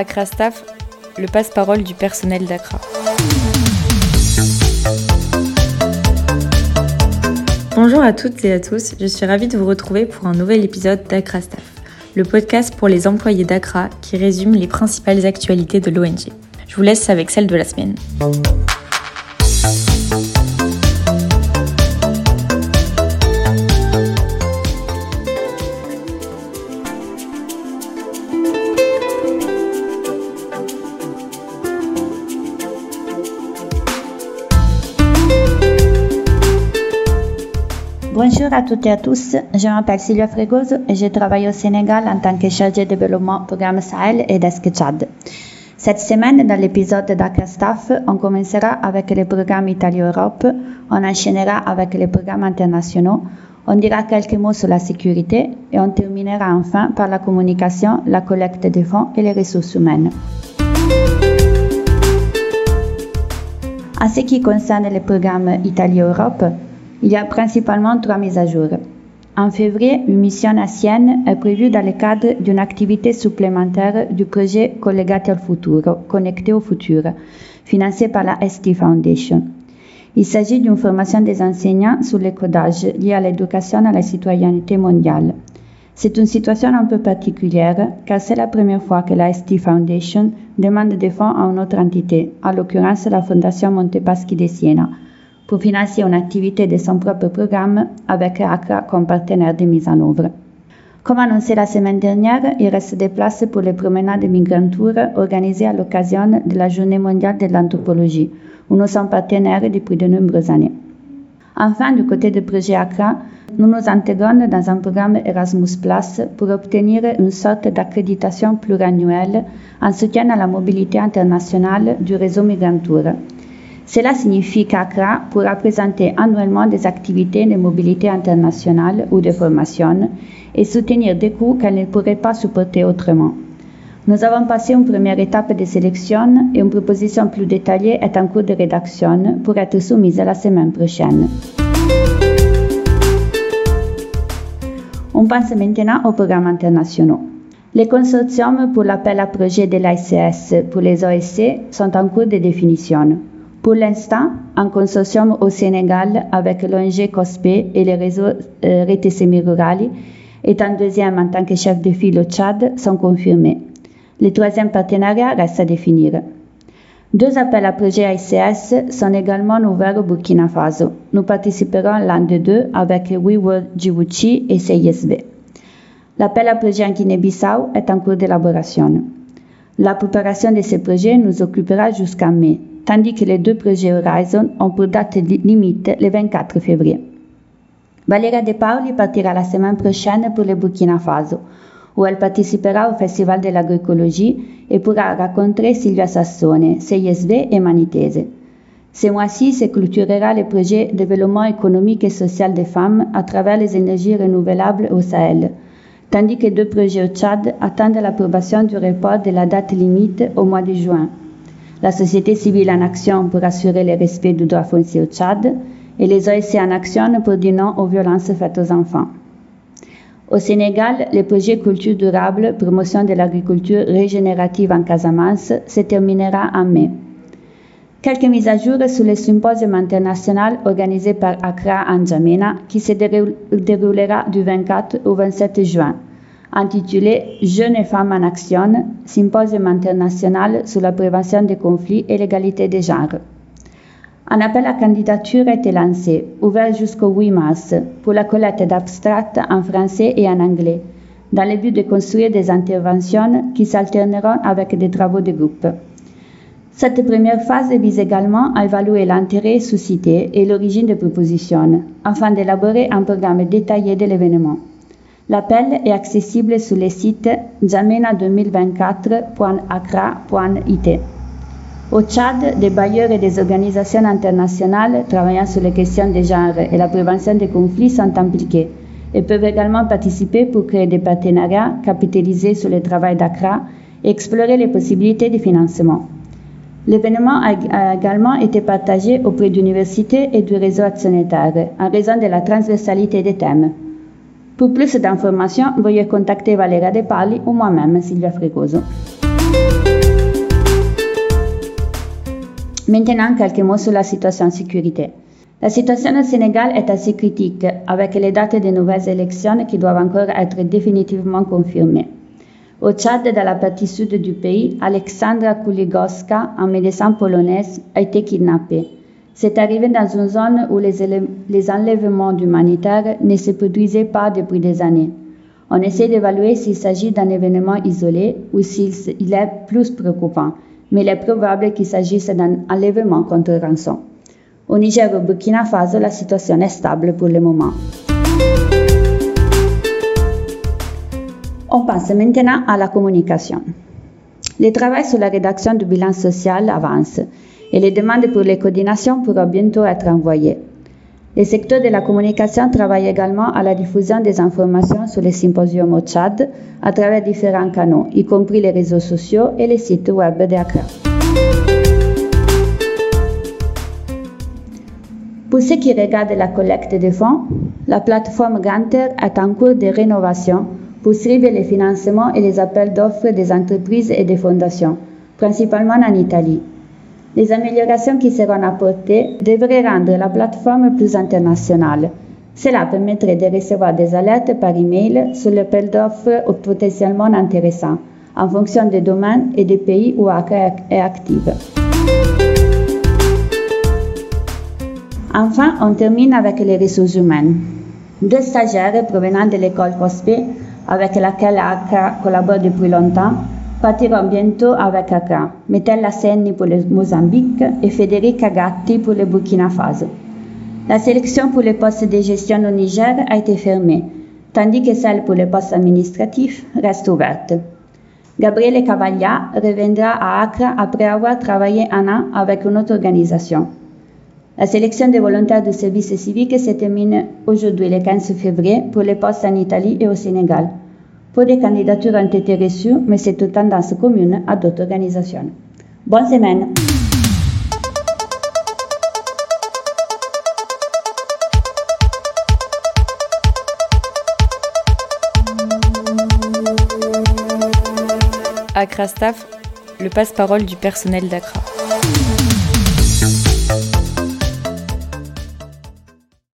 Accra Staff, le passe-parole du personnel d'Accra. Bonjour à toutes et à tous, je suis ravie de vous retrouver pour un nouvel épisode d'Accra Staff, le podcast pour les employés d'Accra qui résume les principales actualités de l'ONG. Je vous laisse avec celle de la semaine. Bonjour à toutes et à tous, je m'appelle Silvia Fregoso et je travaille au Sénégal en tant que chargée de développement programme Sahel et Desk Tchad. Cette semaine, dans l'épisode d'Accra Staff, on commencera avec les programmes Italie-Europe, on enchaînera avec les programmes internationaux, on dira quelques mots sur la sécurité et on terminera enfin par la communication, la collecte des fonds et les ressources humaines. En ce qui concerne les programmes Italie-Europe, il y a principalement trois mises à jour. En février, une mission ancienne est prévue dans le cadre d'une activité supplémentaire du projet Collegati al Futuro, Connecté au futur, financé par la ST Foundation. Il s'agit d'une formation des enseignants sur le codage lié à l'éducation à la citoyenneté mondiale. C'est une situation un peu particulière car c'est la première fois que la ST Foundation demande des fonds à une autre entité, à l'occurrence la Fondation Montepaschi de Siena, pour financer une activité de son propre programme avec Accra comme partenaire de mise en œuvre. Comme annoncé la semaine dernière, il reste des places pour les promenades Migrantour organisées à l'occasion de la Journée mondiale de l'anthropologie, où nous sommes partenaires depuis de nombreuses années. Enfin, du côté du projet Accra, nous nous intégrons dans un programme Erasmus Plus pour obtenir une sorte d'accréditation pluriannuelle en soutien à la mobilité internationale du réseau Migrantour. Cela signifie qu'ACRA pourra présenter annuellement des activités de mobilité internationale ou de formation et soutenir des coûts qu'elle ne pourrait pas supporter autrement. Nous avons passé une première étape de sélection et une proposition plus détaillée est en cours de rédaction pour être soumise la semaine prochaine. On pense maintenant aux programmes internationaux. Les consortiums pour l'appel à projet de l'ICS pour les OSC sont en cours de définition. Pour l'instant, un consortium au Sénégal avec l'ONG COSPE et le réseau euh, Rete Semi-Rurali et un deuxième en tant que chef de file au Tchad sont confirmés. Le troisième partenariat reste à définir. Deux appels à projet ICS sont également ouverts au Burkina Faso. Nous participerons l'un des deux avec WeWorld Djibouti et CISB. L'appel à projet en Guinée-Bissau est en cours d'élaboration. La préparation de ces projets nous occupera jusqu'en mai tandis que les deux projets Horizon ont pour date limite le 24 février. Valeria De Paoli partira la semaine prochaine pour le Burkina Faso, où elle participera au Festival de l'agroécologie et pourra rencontrer Silvia Sassone, CISV et Manitese. Ce mois-ci se clôturera le projet Développement économique et social des femmes à travers les énergies renouvelables au Sahel, tandis que deux projets au Tchad attendent l'approbation du report de la date limite au mois de juin la société civile en action pour assurer le respect du droit foncier au Tchad et les OSC en action pour dire non aux violences faites aux enfants. Au Sénégal, le projet Culture durable, promotion de l'agriculture régénérative en Casamance, se terminera en mai. Quelques mises à jour sur le symposium international organisé par Accra en N'Djamena qui se déroulera du 24 au 27 juin intitulé Jeunes et femmes en action, symposium international sur la prévention des conflits et l'égalité des genres. Un appel à candidature a été lancé, ouvert jusqu'au 8 mars, pour la collecte d'abstracts en français et en anglais, dans le but de construire des interventions qui s'alterneront avec des travaux de groupe. Cette première phase vise également à évaluer l'intérêt suscité et l'origine des propositions, afin d'élaborer un programme détaillé de l'événement. L'appel est accessible sur le site jamena2024.accra.it. Au Tchad, des bailleurs et des organisations internationales travaillant sur les questions de genre et la prévention des conflits sont impliqués et peuvent également participer pour créer des partenariats, capitaliser sur le travail d'Accra et explorer les possibilités de financement. L'événement a également été partagé auprès d'universités et du réseau actionnaire en raison de la transversalité des thèmes. Pour plus d'informations, veuillez contacter Valéria Depali ou moi-même, Silvia Fregoso. Maintenant, quelques mots sur la situation en sécurité. La situation au Sénégal est assez critique, avec les dates des nouvelles élections qui doivent encore être définitivement confirmées. Au Tchad, dans la partie sud du pays, Alexandra Kuligoska, un médecin polonaise, a été kidnappée. C'est arrivé dans une zone où les, enlèvements humanitaires ne se produisaient pas depuis des années. On essaie d'évaluer s'il s'agit d'un événement isolé ou s'il est plus préoccupant, mais il est probable qu'il s'agisse d'un enlèvement contre rançon. Au Niger et au Burkina Faso, la situation est stable pour le moment. On passe maintenant à la communication. Le travail sur la rédaction du bilan social avance et les demandes pour les coordinations pourront bientôt être envoyées. Le secteur de la communication travaille également à la diffusion des informations sur les symposiums au Tchad à travers différents canaux, y compris les réseaux sociaux et les sites web d'Accra. Pour ce qui regarde la collecte de fonds, la plateforme Ganter est en cours de rénovation pour suivre les financements et les appels d'offres des entreprises et des fondations, principalement en Italie. Les améliorations qui seront apportées devraient rendre la plateforme plus internationale. Cela permettrait de recevoir des alertes par email sur l'appel d'offres potentiellement intéressants, en fonction des domaines et des pays où ACRA est active. Enfin, on termine avec les ressources humaines. Deux stagiaires provenant de l'école COSPE, avec laquelle ACRA collabore depuis longtemps, partiront bientôt avec Accra, Metella Senni pour le Mozambique et Federica Gatti pour le Burkina Faso. La sélection pour les postes de gestion au Niger a été fermée, tandis que celle pour les postes administratifs reste ouverte. Gabriele Cavaglia reviendra à Accra après avoir travaillé un an avec une autre organisation. La sélection des volontaires du service civique se termine aujourd'hui le 15 février pour les postes en Italie et au Sénégal. Peu de candidatures ont été reçues, mais c'est une tendance commune à d'autres organisations. Bonne semaine! Accra Staff, le passe-parole du personnel d'Accra.